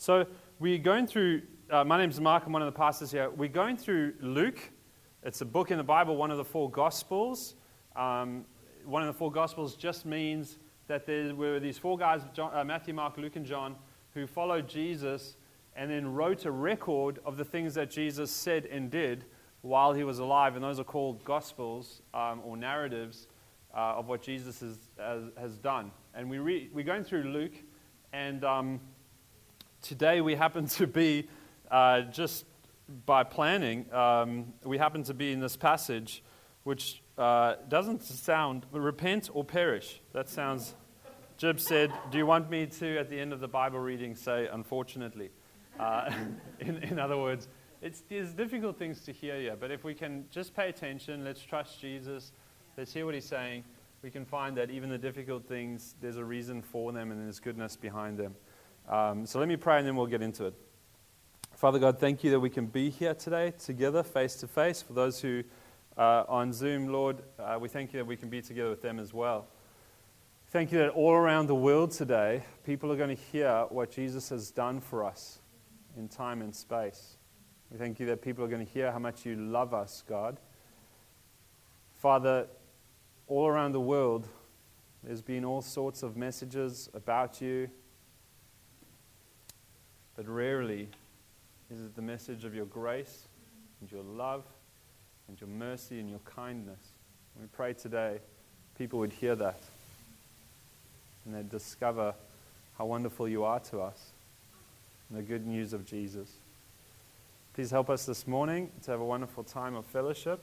So we're going through, uh, my name's Mark, I'm one of the pastors here. We're going through Luke. It's a book in the Bible, one of the four Gospels. Um, one of the four Gospels just means that there were these four guys, John, uh, Matthew, Mark, Luke, and John, who followed Jesus and then wrote a record of the things that Jesus said and did while he was alive. And those are called Gospels um, or narratives uh, of what Jesus has, has, has done. And we re- we're going through Luke, and um, today we happen to be, uh, just by planning, um, we happen to be in this passage which uh, doesn't sound repent or perish. That sounds. Jib said, Do you want me to, at the end of the Bible reading, say unfortunately? Uh, in, in other words, it's, there's difficult things to hear here, but if we can just pay attention, let's trust Jesus, let's hear what he's saying, we can find that even the difficult things, there's a reason for them and there's goodness behind them. Um, so let me pray and then we'll get into it. Father God, thank you that we can be here today together, face to face. For those who are on Zoom, Lord, uh, we thank you that we can be together with them as well. Thank you that all around the world today, people are going to hear what Jesus has done for us in time and space. We thank you that people are going to hear how much you love us, God. Father, all around the world, there's been all sorts of messages about you, but rarely is it the message of your grace and your love and your mercy and your kindness. We pray today people would hear that and they'd discover how wonderful you are to us and the good news of Jesus. Please help us this morning to have a wonderful time of fellowship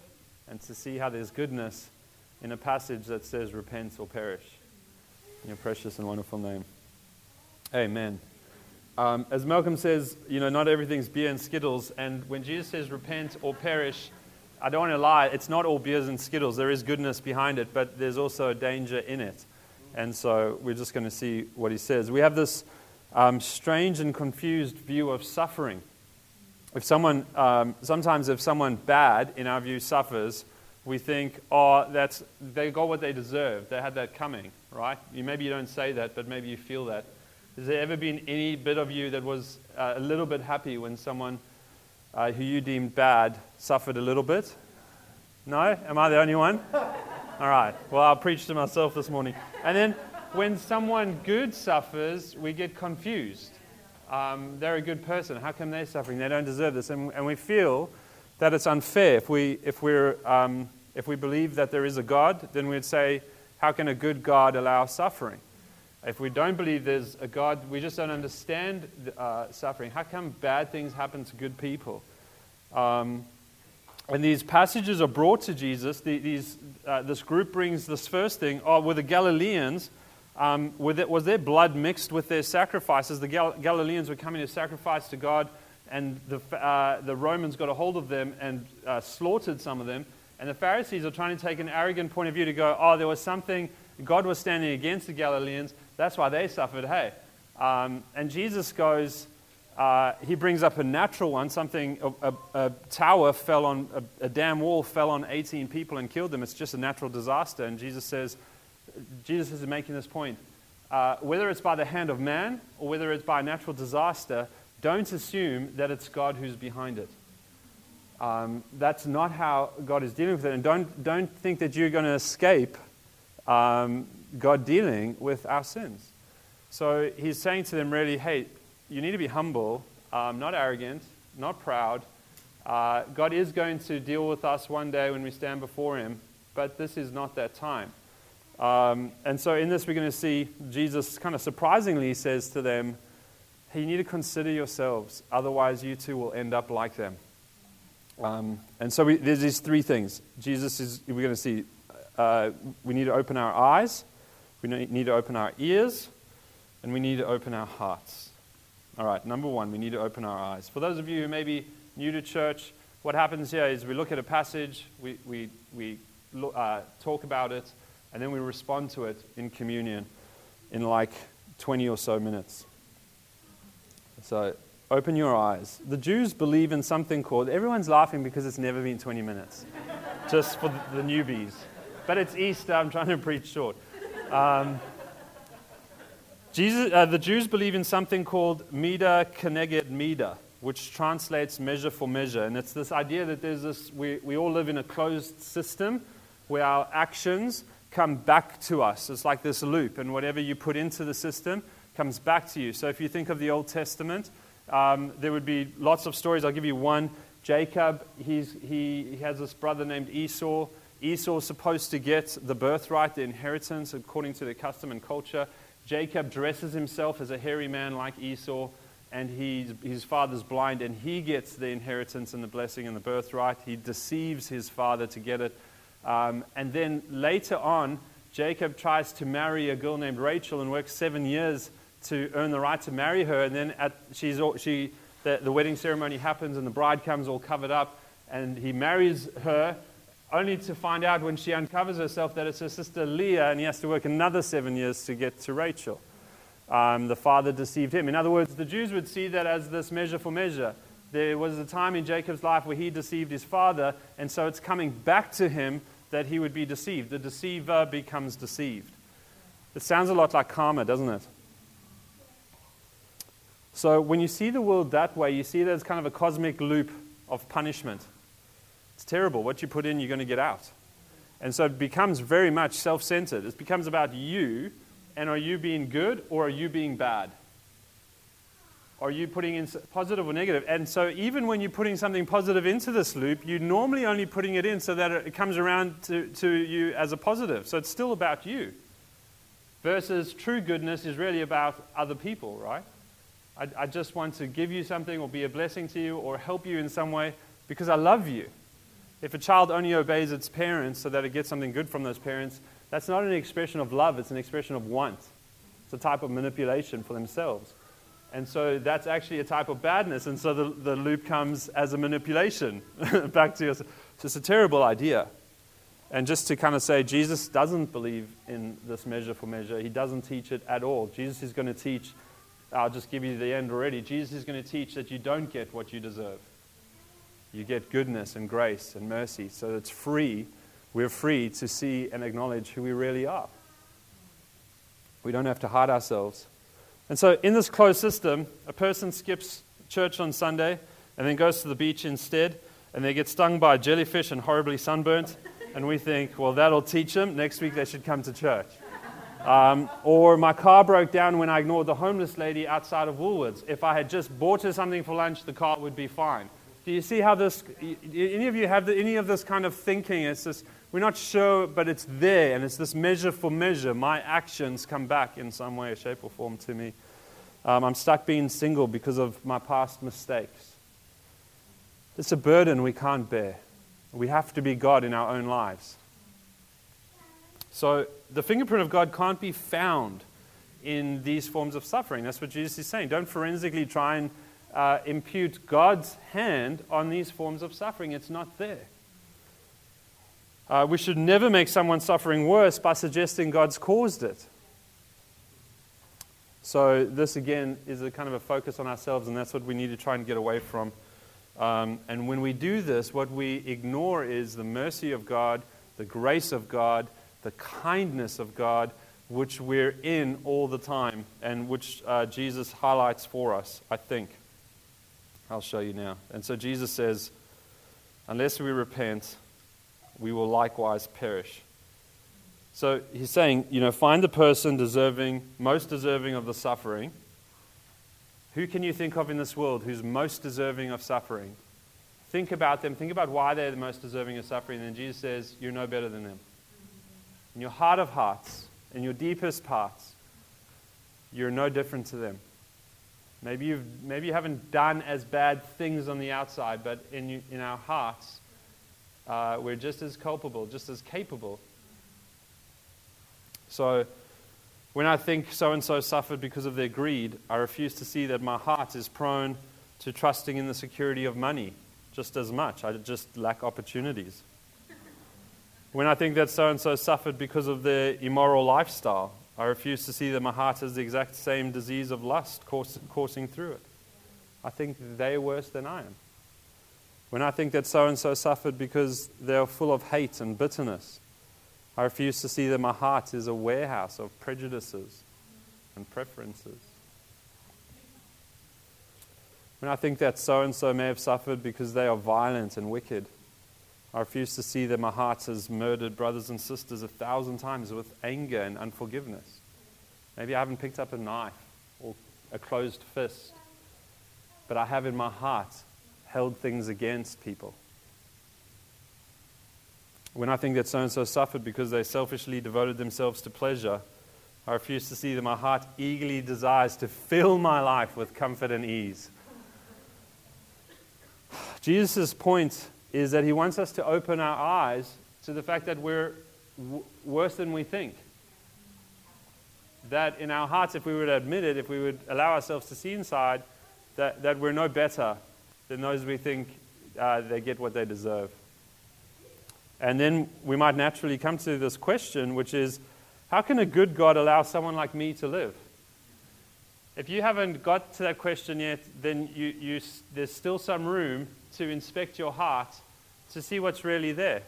and to see how there's goodness in a passage that says, Repent or perish. In your precious and wonderful name. Amen. Um, as Malcolm says, you know, not everything's beer and Skittles. And when Jesus says, Repent or perish, I don't want to lie, it's not all beers and Skittles. There is goodness behind it, but there's also a danger in it. And so we're just going to see what he says. We have this um, strange and confused view of suffering. If someone, um, sometimes if someone bad, in our view, suffers, we think, oh, that's, they got what they deserve. They had that coming, right? You, maybe you don't say that, but maybe you feel that. Has there ever been any bit of you that was uh, a little bit happy when someone uh, who you deemed bad suffered a little bit? No? Am I the only one? All right. Well, I'll preach to myself this morning. And then when someone good suffers, we get confused. Um, they're a good person. How come they're suffering? They don't deserve this. And, and we feel that it's unfair. If we, if, we're, um, if we believe that there is a God, then we'd say, how can a good God allow suffering? If we don't believe there's a God, we just don't understand uh, suffering. How come bad things happen to good people? Um, and these passages are brought to Jesus. The, these, uh, this group brings this first thing. Oh, were the Galileans, um, it, was their blood mixed with their sacrifices? The Gal- Galileans were coming to sacrifice to God and the, uh, the Romans got a hold of them and uh, slaughtered some of them. And the Pharisees are trying to take an arrogant point of view to go, oh, there was something, God was standing against the Galileans, that's why they suffered, hey. Um, and Jesus goes, uh, he brings up a natural one, something, a, a, a tower fell on, a, a, dam wall fell on 18 people and killed them. It's just a natural disaster. And Jesus says, Jesus is making this point. Uh, whether it's by the hand of man or whether it's by a natural disaster, don't assume that it's God who's behind it. Um, that's not how God is dealing with it. And don't, don't think that you're going to escape um, God dealing with our sins. So he's saying to them, really, hey, you need to be humble, um, not arrogant, not proud. Uh, God is going to deal with us one day when we stand before him, but this is not that time. Um, and so in this, we're going to see Jesus kind of surprisingly says to them, you need to consider yourselves, otherwise, you too will end up like them. Um, and so we, there's these three things. Jesus is, we're going to see, uh, we need to open our eyes, we need to open our ears, and we need to open our hearts. All right, number one, we need to open our eyes. For those of you who may be new to church, what happens here is we look at a passage, we, we, we uh, talk about it, and then we respond to it in communion in like 20 or so minutes. So open your eyes. The Jews believe in something called, everyone's laughing because it's never been 20 minutes, just for the newbies. But it's Easter, I'm trying to preach short. Um, Jesus, uh, the Jews believe in something called Mida Keneged Mida, which translates measure for measure. And it's this idea that there's this, we, we all live in a closed system where our actions come back to us. It's like this loop, and whatever you put into the system comes back to you. So if you think of the Old Testament, um, there would be lots of stories. I'll give you one. Jacob, he's, he, he has this brother named Esau. Esau's supposed to get the birthright, the inheritance, according to the custom and culture. Jacob dresses himself as a hairy man like Esau, and he's, his father's blind, and he gets the inheritance and the blessing and the birthright. He deceives his father to get it. Um, and then later on, Jacob tries to marry a girl named Rachel and works seven years to earn the right to marry her. And then at, she's, she, the, the wedding ceremony happens, and the bride comes all covered up, and he marries her only to find out when she uncovers herself that it's her sister Leah, and he has to work another seven years to get to Rachel. Um, the father deceived him. In other words, the Jews would see that as this measure for measure. There was a time in Jacob's life where he deceived his father, and so it's coming back to him that he would be deceived. The deceiver becomes deceived. It sounds a lot like karma, doesn't it? So when you see the world that way, you see that it's kind of a cosmic loop of punishment. It's terrible. What you put in, you're going to get out. And so it becomes very much self centered. It becomes about you, and are you being good or are you being bad? Are you putting in positive or negative? And so, even when you're putting something positive into this loop, you're normally only putting it in so that it comes around to, to you as a positive. So, it's still about you. Versus true goodness is really about other people, right? I, I just want to give you something or be a blessing to you or help you in some way because I love you. If a child only obeys its parents so that it gets something good from those parents, that's not an expression of love, it's an expression of want. It's a type of manipulation for themselves. And so that's actually a type of badness. And so the, the loop comes as a manipulation back to us. So it's a terrible idea. And just to kind of say, Jesus doesn't believe in this measure for measure. He doesn't teach it at all. Jesus is going to teach, I'll just give you the end already. Jesus is going to teach that you don't get what you deserve you get goodness and grace and mercy. So it's free. We're free to see and acknowledge who we really are. We don't have to hide ourselves. And so, in this closed system, a person skips church on Sunday and then goes to the beach instead, and they get stung by a jellyfish and horribly sunburnt. And we think, well, that'll teach them. Next week they should come to church. Um, or my car broke down when I ignored the homeless lady outside of Woolworths. If I had just bought her something for lunch, the car would be fine. Do you see how this, any of you have the, any of this kind of thinking? It's this, we're not sure, but it's there, and it's this measure for measure. My actions come back in some way, shape, or form to me. Um, I'm stuck being single because of my past mistakes. It's a burden we can't bear. We have to be God in our own lives. So the fingerprint of God can't be found in these forms of suffering. That's what Jesus is saying. Don't forensically try and uh, impute God's hand on these forms of suffering. It's not there. Uh, we should never make someone suffering worse by suggesting God's caused it. So, this again is a kind of a focus on ourselves, and that's what we need to try and get away from. Um, and when we do this, what we ignore is the mercy of God, the grace of God, the kindness of God, which we're in all the time, and which uh, Jesus highlights for us, I think. I'll show you now. And so Jesus says, unless we repent, we will likewise perish. So he's saying, you know, find the person deserving, most deserving of the suffering. Who can you think of in this world who's most deserving of suffering? Think about them. Think about why they're the most deserving of suffering. And then Jesus says, You're no better than them. In your heart of hearts, in your deepest parts, you're no different to them. Maybe, you've, maybe you haven't done as bad things on the outside, but in, you, in our hearts, uh, we're just as culpable, just as capable. So, when I think so and so suffered because of their greed, I refuse to see that my heart is prone to trusting in the security of money just as much. I just lack opportunities. When I think that so and so suffered because of their immoral lifestyle, I refuse to see that my heart has the exact same disease of lust coursing through it. I think they're worse than I am. When I think that so and so suffered because they're full of hate and bitterness, I refuse to see that my heart is a warehouse of prejudices and preferences. When I think that so and so may have suffered because they are violent and wicked, I refuse to see that my heart has murdered brothers and sisters a thousand times with anger and unforgiveness. Maybe I haven't picked up a knife or a closed fist, but I have in my heart held things against people. When I think that so and so suffered because they selfishly devoted themselves to pleasure, I refuse to see that my heart eagerly desires to fill my life with comfort and ease. Jesus' point is that he wants us to open our eyes to the fact that we're w- worse than we think. That in our hearts, if we would admit it, if we would allow ourselves to see inside, that, that we're no better than those we think uh, they get what they deserve. And then we might naturally come to this question, which is how can a good God allow someone like me to live? If you haven't got to that question yet, then you, you, there's still some room to inspect your heart to see what's really there.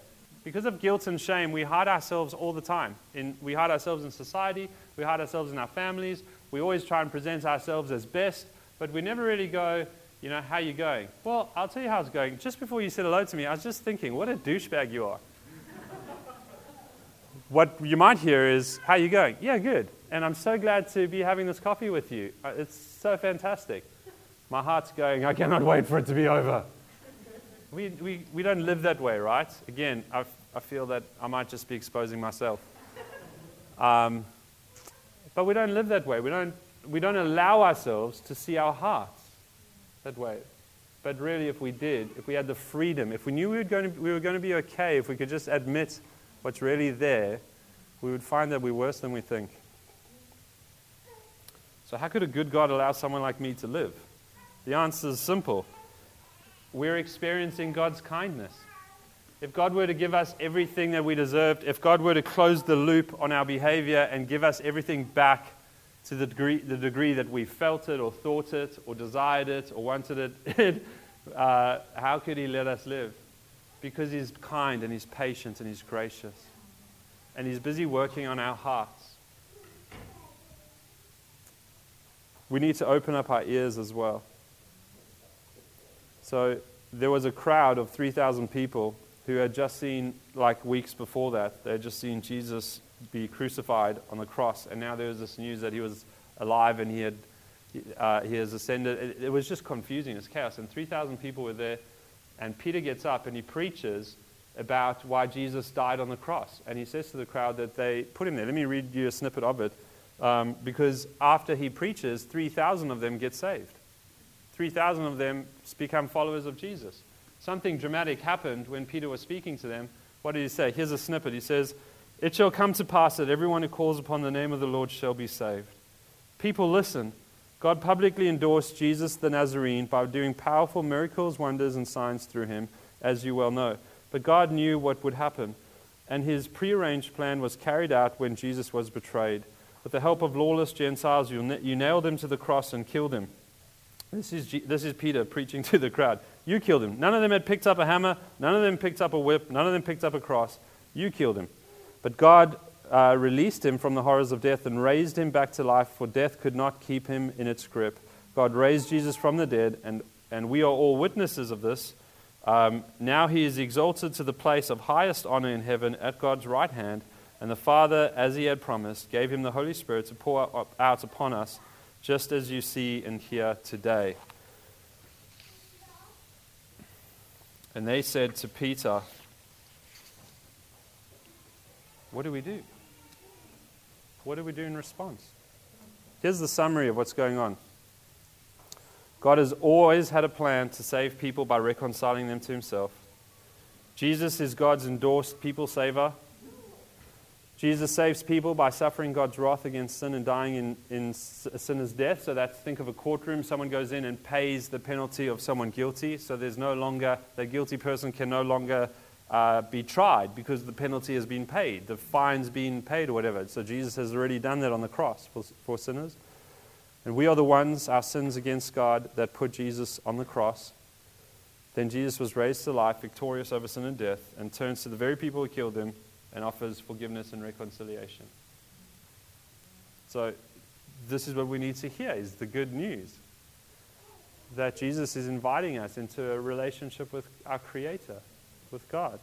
Because of guilt and shame, we hide ourselves all the time. In, we hide ourselves in society, we hide ourselves in our families. We always try and present ourselves as best, but we never really go, you know, how you going? Well, I'll tell you how it's going. Just before you said hello to me, I was just thinking, what a douchebag you are. what you might hear is, how you going? Yeah, good. And I'm so glad to be having this coffee with you. Uh, it's so fantastic. My heart's going, I cannot wait for it to be over. We, we, we don't live that way, right? Again, I, I feel that I might just be exposing myself. Um, but we don't live that way. We don't, we don't allow ourselves to see our hearts that way. But really, if we did, if we had the freedom, if we knew we were going to, we were going to be okay, if we could just admit what's really there, we would find that we're worse than we think. So, how could a good God allow someone like me to live? The answer is simple we're experiencing God's kindness. If God were to give us everything that we deserved, if God were to close the loop on our behavior and give us everything back to the degree, the degree that we felt it or thought it or desired it or wanted it, uh, how could He let us live? Because He's kind and He's patient and He's gracious. And He's busy working on our hearts. We need to open up our ears as well. So there was a crowd of 3,000 people who had just seen, like weeks before that, they had just seen Jesus be crucified on the cross. And now there was this news that he was alive and he, had, uh, he has ascended. It, it was just confusing. It's chaos. And 3,000 people were there. And Peter gets up and he preaches about why Jesus died on the cross. And he says to the crowd that they put him there. Let me read you a snippet of it. Um, because after he preaches, 3,000 of them get saved. 3,000 of them become followers of Jesus. Something dramatic happened when Peter was speaking to them. What did he say? Here's a snippet. He says, It shall come to pass that everyone who calls upon the name of the Lord shall be saved. People listen. God publicly endorsed Jesus the Nazarene by doing powerful miracles, wonders, and signs through him, as you well know. But God knew what would happen, and his prearranged plan was carried out when Jesus was betrayed. With the help of lawless Gentiles, you, nailed him to the cross and killed him. This is, G- this is Peter preaching to the crowd. You killed him. None of them had picked up a hammer. None of them picked up a whip. None of them picked up a cross. You killed him. But God uh, released him from the horrors of death and raised him back to life, for death could not keep him in its grip. God raised Jesus from the dead, and, and we are all witnesses of this. Um, now he is exalted to the place of highest honor in heaven at God's right hand, and the Father, as he had promised, gave him the Holy Spirit to pour out upon us just as you see and hear today. And they said to Peter, What do we do? What do we do in response? Here's the summary of what's going on God has always had a plan to save people by reconciling them to himself. Jesus is God's endorsed people saver Jesus saves people by suffering God's wrath against sin and dying in, in a sinner's death. So that's think of a courtroom. Someone goes in and pays the penalty of someone guilty. So there's no longer, the guilty person can no longer uh, be tried because the penalty has been paid, the fine's been paid or whatever. So Jesus has already done that on the cross for, for sinners. And we are the ones, our sins against God, that put Jesus on the cross. Then Jesus was raised to life, victorious over sin and death, and turns to the very people who killed him and offers forgiveness and reconciliation. So, this is what we need to hear is the good news that Jesus is inviting us into a relationship with our Creator, with God.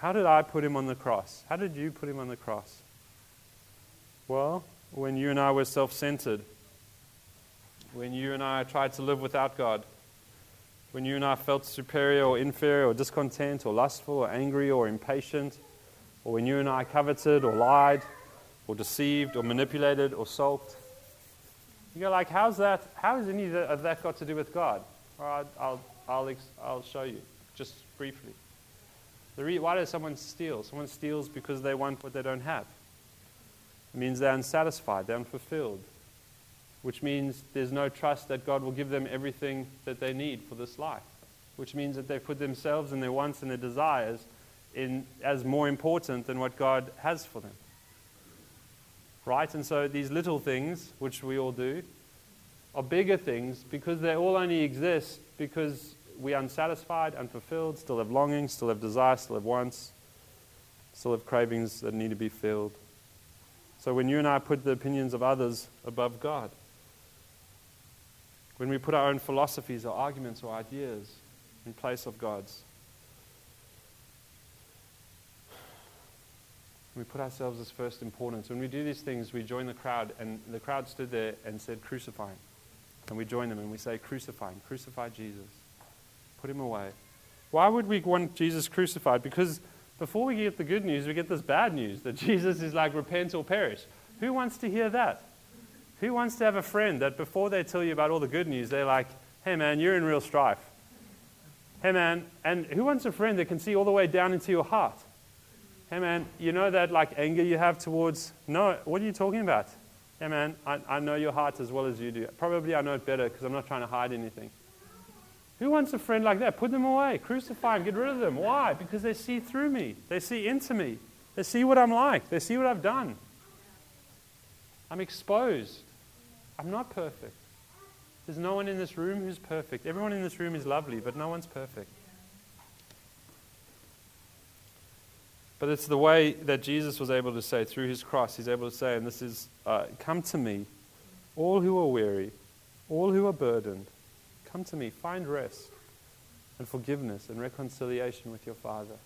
How did I put him on the cross? How did you put him on the cross? Well, when you and I were self centered, when you and I tried to live without God, when you and I felt superior or inferior or discontent or lustful or angry or impatient, or when you and I coveted or lied or deceived or manipulated or sulked. You go like, how's that? How has any of that got to do with God? All right, I'll, I'll, I'll show you just briefly. Re- why does someone steal? Someone steals because they want what they don't have. It means they're unsatisfied, they're unfulfilled, which means there's no trust that God will give them everything that they need for this life, which means that they put themselves and their wants and their desires in, as more important than what God has for them. Right? And so these little things, which we all do, are bigger things because they all only exist because we're unsatisfied, unfulfilled, still have longings, still have desires, still have wants, still have cravings that need to be filled. So when you and I put the opinions of others above God, when we put our own philosophies or arguments or ideas in place of God's, we put ourselves as first importance. When we do these things, we join the crowd, and the crowd stood there and said, Crucify him. And we join them and we say, Crucify him, crucify Jesus. Put him away. Why would we want Jesus crucified? Because before we get the good news, we get this bad news that Jesus is like repent or perish. Who wants to hear that? Who wants to have a friend that before they tell you about all the good news, they're like, hey man, you're in real strife. Hey man, and who wants a friend that can see all the way down into your heart? Hey man, you know that like anger you have towards, no, what are you talking about? Hey man, I, I know your heart as well as you do. Probably I know it better because I'm not trying to hide anything. Who wants a friend like that? Put them away, crucify them, get rid of them. Why? Because they see through me, they see into me, they see what I'm like, they see what I've done. I'm exposed. I'm not perfect. There's no one in this room who's perfect. Everyone in this room is lovely, but no one's perfect. But it's the way that Jesus was able to say through his cross, he's able to say, and this is, uh, come to me, all who are weary, all who are burdened Come to me, find rest and forgiveness and reconciliation with your Father.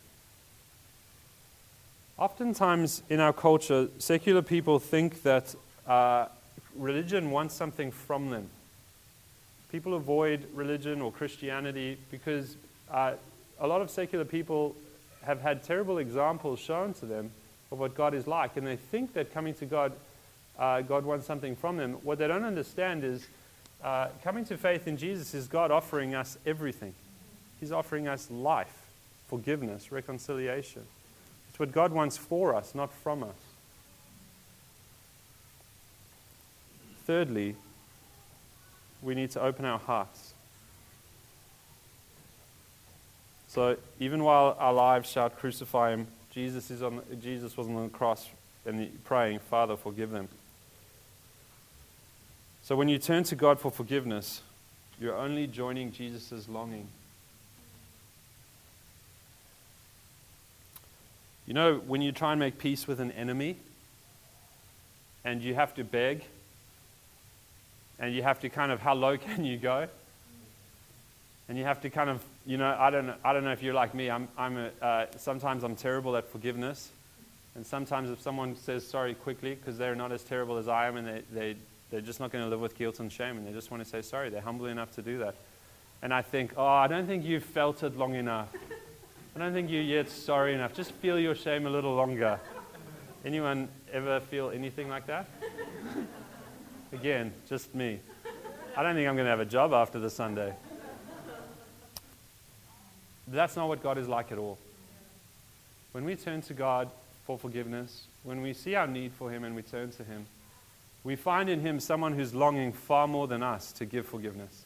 Oftentimes in our culture, secular people think that uh, religion wants something from them. People avoid religion or Christianity because uh, a lot of secular people have had terrible examples shown to them of what God is like, and they think that coming to God, uh, God wants something from them. What they don't understand is uh, coming to faith in Jesus is God offering us everything. He's offering us life, forgiveness, reconciliation. It's what God wants for us, not from us. Thirdly, we need to open our hearts. So even while our lives shout, crucify him, Jesus, is on, Jesus was on the cross and praying, Father, forgive them. So when you turn to God for forgiveness, you're only joining Jesus' longing. You know, when you try and make peace with an enemy and you have to beg and you have to kind of, how low can you go? And you have to kind of, you know, I don't know, I don't know if you're like me. I'm, I'm a, uh, sometimes I'm terrible at forgiveness. And sometimes if someone says sorry quickly because they're not as terrible as I am and they, they they're just not going to live with guilt and shame, and they just want to say sorry. They're humble enough to do that. And I think, oh, I don't think you've felt it long enough. I don't think you're yet sorry enough. Just feel your shame a little longer. Anyone ever feel anything like that? Again, just me. I don't think I'm going to have a job after the Sunday. But that's not what God is like at all. When we turn to God for forgiveness, when we see our need for Him and we turn to Him, we find in him someone who's longing far more than us to give forgiveness.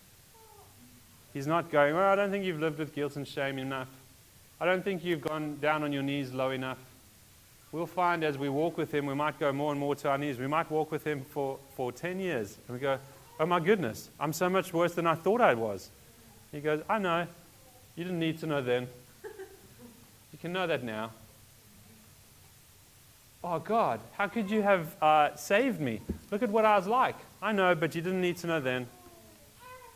He's not going, Well, I don't think you've lived with guilt and shame enough. I don't think you've gone down on your knees low enough. We'll find as we walk with him, we might go more and more to our knees. We might walk with him for, for 10 years. And we go, Oh my goodness, I'm so much worse than I thought I was. He goes, I know. You didn't need to know then. You can know that now. Oh, God, how could you have uh, saved me? Look at what I was like. I know, but you didn't need to know then.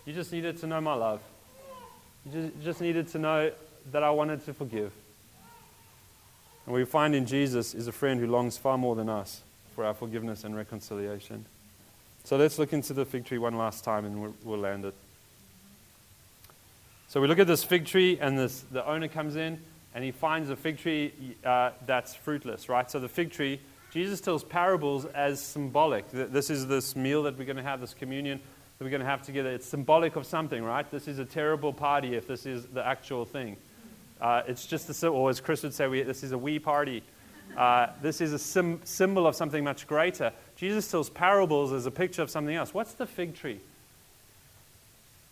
You just needed to know my love. You just, just needed to know that I wanted to forgive. And we find in Jesus is a friend who longs far more than us for our forgiveness and reconciliation. So let's look into the fig tree one last time and we'll, land it. So we look at this fig tree, and this, the owner comes in and he finds a fig tree uh, that's fruitless, right? So the fig tree, Jesus tells parables as symbolic. This is this meal that we're going to have, this communion that we're going to have together. It's symbolic of something, right? This is a terrible party if this is the actual thing. Uh, it's just a, or as Chris would say, we, this is a wee party. Uh, this is a sim- symbol of something much greater. Jesus tells parables as a picture of something else. What's the fig tree?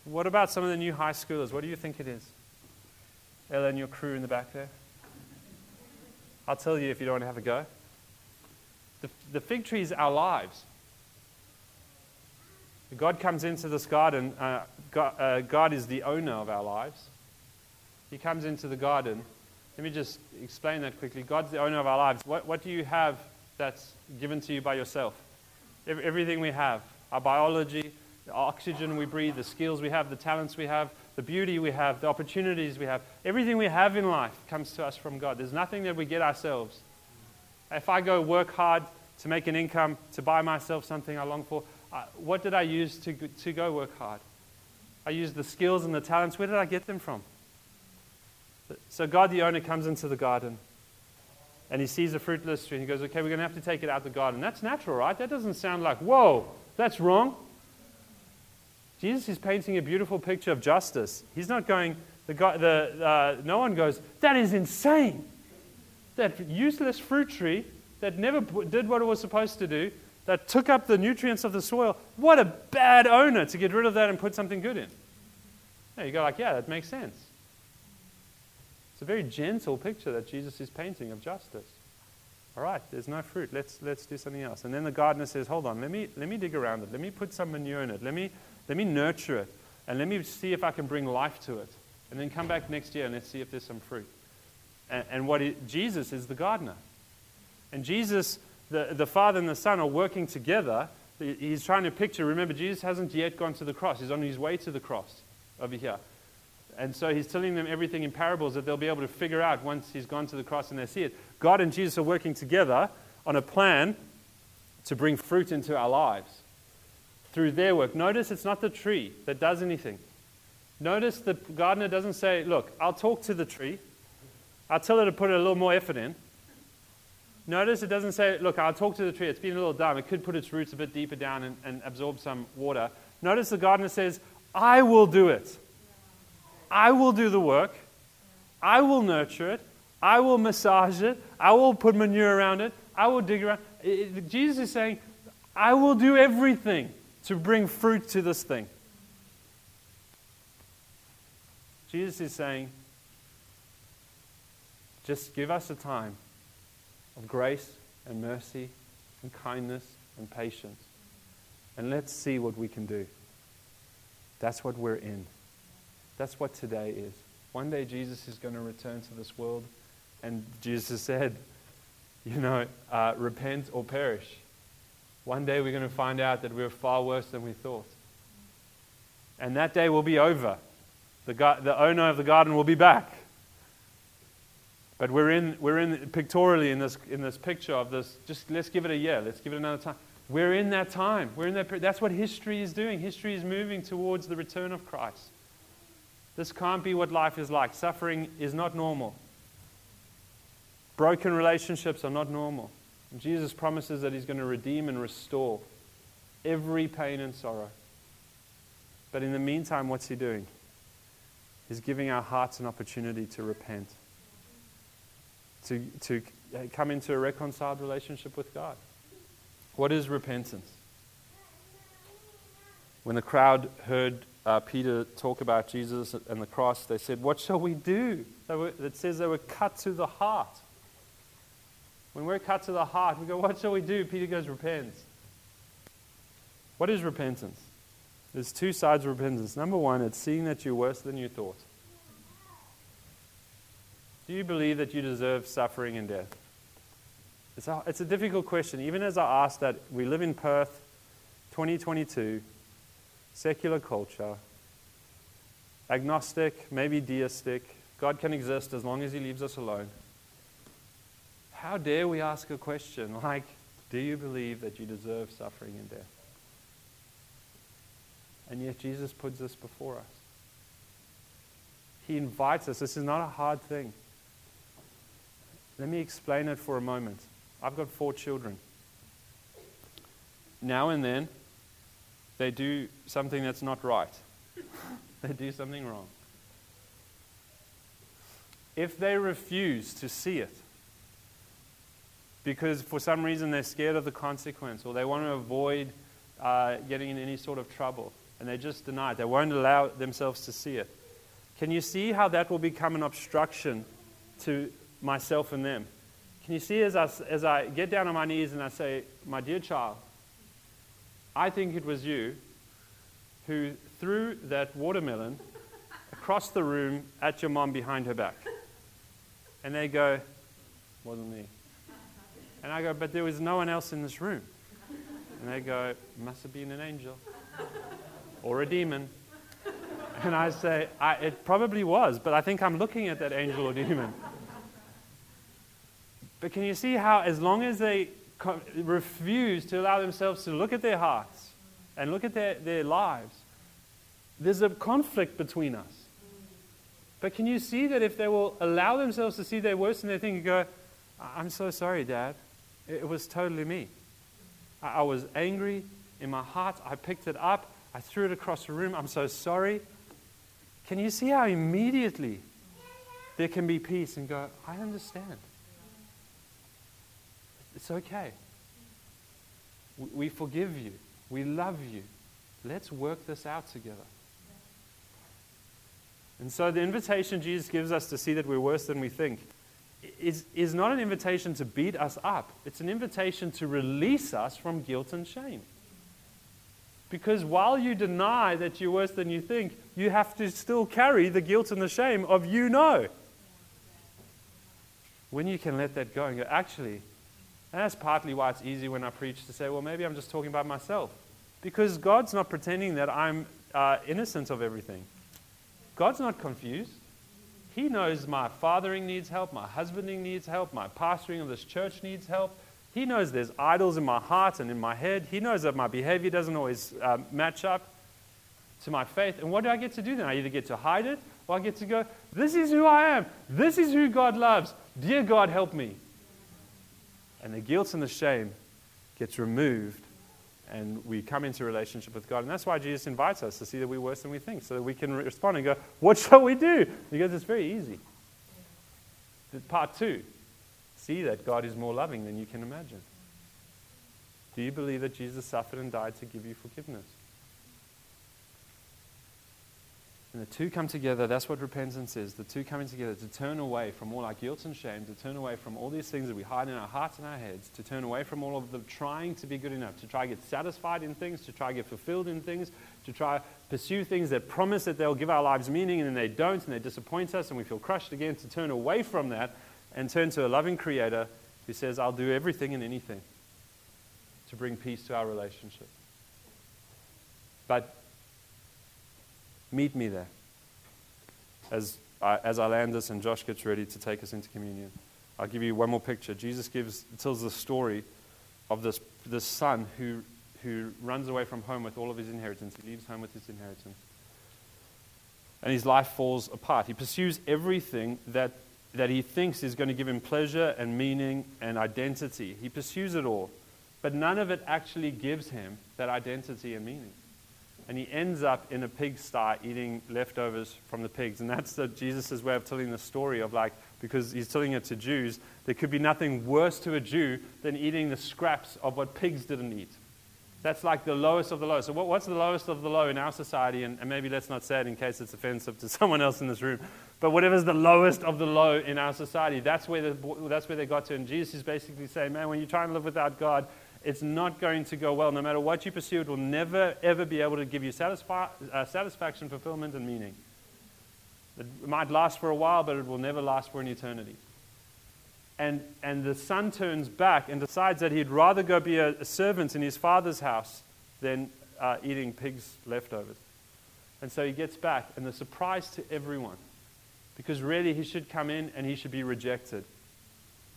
What about some of the new high schoolers? What do you think it is? Ella and your crew in the back there? I'll tell you if you don't want to have a go. The, the fig tree is our lives. God comes into this garden. Uh, God, uh, God is the owner of our lives. He comes into the garden. Let me just explain that quickly. God's the owner of our lives. What, what do you have that's given to you by yourself? Everything we have our biology, the oxygen we breathe, the skills we have, the talents we have, the beauty we have, the opportunities we have. Everything we have in life comes to us from God. There's nothing that we get ourselves. If I go work hard to make an income, to buy myself something I long for, uh, what did I use to, to go work hard? I used the skills and the talents. Where did I get them from? So God, the owner, comes into the garden and he sees a fruitless tree and he goes, Okay, we're going to have to take it out of the garden. That's natural, right? That doesn't sound like, whoa, that's wrong. Jesus is painting a beautiful picture of justice. He's not going, the, the, uh, no one goes, that is insane. That useless fruit tree that never did what it was supposed to do, that took up the nutrients of the soil, what a bad owner to get rid of that and put something good in. You go like, yeah, that makes sense. It's a very gentle picture that Jesus is painting of justice. All right, there's no fruit. Let's, let's do something else. And then the gardener says, hold on, let me, let me dig around it. Let me put some manure in it. Let me, let me nurture it. And let me see if I can bring life to it. And then come back next year and let's see if there's some fruit. And, and what it, Jesus is the gardener. And Jesus, the, the Father and the Son are working together. He's trying to picture, remember, Jesus hasn't yet gone to the cross. He's on his way to the cross over here. And so he's telling them everything in parables that they'll be able to figure out once he's gone to the cross and they see it. God and Jesus are working together on a plan to bring fruit into our lives through their work. Notice it's not the tree that does anything. Notice the gardener doesn't say, Look, I'll talk to the tree. I'll tell her to put a little more effort in. Notice it doesn't say, Look, I'll talk to the tree. It's been a little dumb. It could put its roots a bit deeper down and, and absorb some water. Notice the gardener says, I will do it. I will do the work. I will nurture it. I will massage it. I will put manure around it. I will dig around. It, Jesus is saying, I will do everything to bring fruit to this thing. Jesus is saying, just give us a time of grace and mercy and kindness and patience. And let's see what we can do. That's what we're in. That's what today is. One day Jesus is going to return to this world, and Jesus said, you know, uh, repent or perish. One day we're going to find out that we're far worse than we thought. And that day will be over. The, the owner of the garden will be back. But we're in, we're in pictorially in this, in this picture of this, just let's give it a year, let's give it another time. We're in that time. We're in that, that's what history is doing. History is moving towards the return of Christ. This can't be what life is like. Suffering is not normal. Broken relationships are not normal. And Jesus promises that He's going to redeem and restore every pain and sorrow. But in the meantime, what's He doing? He's giving our hearts an opportunity to repent, to, to uh, come into a reconciled relationship with God. What is repentance? When the crowd heard uh, Peter talk about Jesus and the cross, they said, What shall we do? Were, it says they were cut to the heart. When we're cut to the heart, we go, What shall we do? Peter goes, Repent. What is repentance? There's two sides of repentance. Number one, it's seeing that you're worse than you thought. Do you believe that you deserve suffering and death? It's a, it's a difficult question. Even as I ask that, we live in Perth, 2022, secular culture, agnostic, maybe deistic. God can exist as long as He leaves us alone. How dare we ask a question like, Do you believe that you deserve suffering and death? And yet Jesus puts this before us. He invites us. This is not a hard thing. Let me explain it for a moment. I've got four children. Now and then, they do something that's not right. they do something wrong. If they refuse to see it, because for some reason they're scared of the consequence or they want to avoid uh, getting in any sort of trouble, and they just deny it, they won't allow themselves to see it. Can you see how that will become an obstruction to myself and them? Can you see as I, as I get down on my knees and I say, My dear child, I think it was you who threw that watermelon across the room at your mom behind her back. And they go, Wasn't me. And I go, But there was no one else in this room. And they go, Must have been an angel or a demon. And I say, I, It probably was, but I think I'm looking at that angel or demon. But can you see how, as long as they refuse to allow themselves to look at their hearts and look at their, their lives, there's a conflict between us. But can you see that if they will allow themselves to see their worst and they think, go, I'm so sorry, Dad. It was totally me. I, I was angry in my heart. I picked it up. I threw it across the room. I'm so sorry. Can you see how immediately there can be peace and go, I understand. It's okay. We forgive you. We love you. Let's work this out together. And so, the invitation Jesus gives us to see that we're worse than we think is, is not an invitation to beat us up, it's an invitation to release us from guilt and shame. Because while you deny that you're worse than you think, you have to still carry the guilt and the shame of you know. When you can let that go and go, actually, and that's partly why it's easy when I preach to say, well, maybe I'm just talking about myself. Because God's not pretending that I'm uh, innocent of everything. God's not confused. He knows my fathering needs help, my husbanding needs help, my pastoring of this church needs help. He knows there's idols in my heart and in my head. He knows that my behavior doesn't always uh, match up to my faith. And what do I get to do then? I either get to hide it or I get to go, This is who I am. This is who God loves. Dear God, help me. And the guilt and the shame gets removed, and we come into relationship with God. And that's why Jesus invites us to see that we're worse than we think, so that we can respond and go, What shall we do? Because it's very easy. Part two see that God is more loving than you can imagine. Do you believe that Jesus suffered and died to give you forgiveness? And the two come together, that's what repentance is. The two coming together to turn away from all our guilt and shame, to turn away from all these things that we hide in our hearts and our heads, to turn away from all of the trying to be good enough, to try to get satisfied in things, to try to get fulfilled in things, to try pursue things that promise that they'll give our lives meaning and then they don't and they disappoint us and we feel crushed again, to turn away from that and turn to a loving creator who says, I'll do everything and anything to bring peace to our relationship. But Meet me there as I, as this and Josh gets ready to take us into communion. I'll give you one more picture. Jesus gives, tells the story of this, this son who, who runs away from home with all of his inheritance. He leaves home with his inheritance. And his life falls apart. He pursues everything that, that he thinks is going to give him pleasure and meaning and identity. He pursues it all. But none of it actually gives him that identity and meaning and he ends up in a pigsty eating leftovers from the pigs. And that's Jesus' way of telling the story of like, because he's telling it to Jews, there could be nothing worse to a Jew than eating the scraps of what pigs didn't eat. That's like the lowest of the low. So, what, what's the lowest of the low in our society? And, and maybe let's not say it in case it's offensive to someone else in this room. But whatever's the lowest of the low in our society, that's where, the, that's where they got to. And Jesus is basically saying, man, when you try and live without God, it's not going to go well. No matter what you pursue, it will never, ever be able to give you satisfi- uh, satisfaction, fulfillment, and meaning. It might last for a while, but it will never last for an eternity. And, and the son turns back and decides that he'd rather go be a, a servant in his father's house than uh, eating pigs' leftovers. And so he gets back, and the surprise to everyone, because really he should come in and he should be rejected.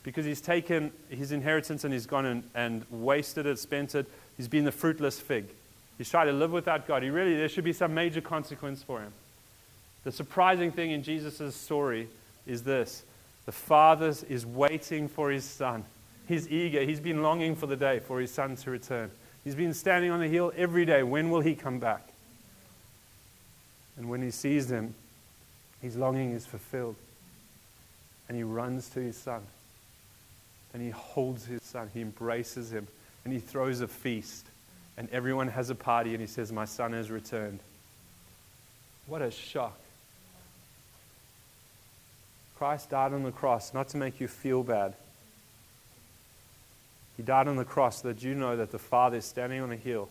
Because he's taken his inheritance and he's gone and, and wasted it, spent it. He's been the fruitless fig. He's tried to live without God. He really, there should be some major consequence for him. The surprising thing in Jesus' story is this the Father is waiting for his Son. He's eager. He's been longing for the day for his Son to return. He's been standing on the hill every day. When will he come back? And when he sees him, his longing is fulfilled. And he runs to his son. And he holds his son. He embraces him. And he throws a feast. And everyone has a party. And he says, My son has returned. What a shock. Christ died on the cross not to make you feel bad. He died on the cross so that you know that the Father is standing on a hill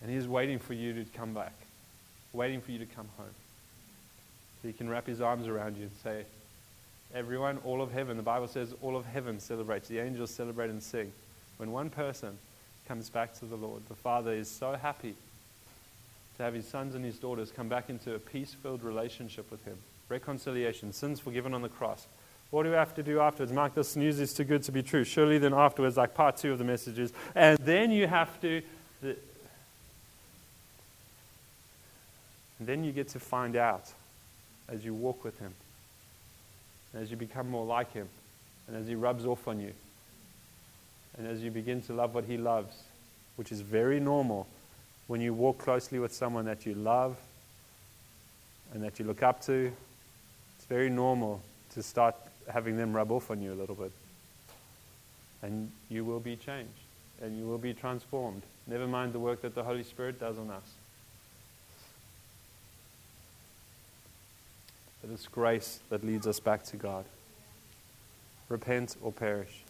and He is waiting for you to come back, waiting for you to come home. So He can wrap His arms around you and say, Everyone, all of heaven, the Bible says all of heaven celebrates. The angels celebrate and sing. When one person comes back to the Lord, the Father is so happy to have His sons and His daughters come back into a peace filled relationship with Him reconciliation, sins forgiven on the cross. What do we have to do afterwards? Mark, this news is too good to be true. Surely then afterwards, like part two of the messages, and then you have to. The, then you get to find out as you walk with Him, as you become more like Him, and as He rubs off on you, and as you begin to love what He loves, which is very normal when you walk closely with someone that you love and that you look up to it's very normal to start having them rub off on you a little bit. And you will be changed and you will be transformed. Never mind the work that the Holy Spirit does on us. But it's grace that leads us back to God. Repent or perish.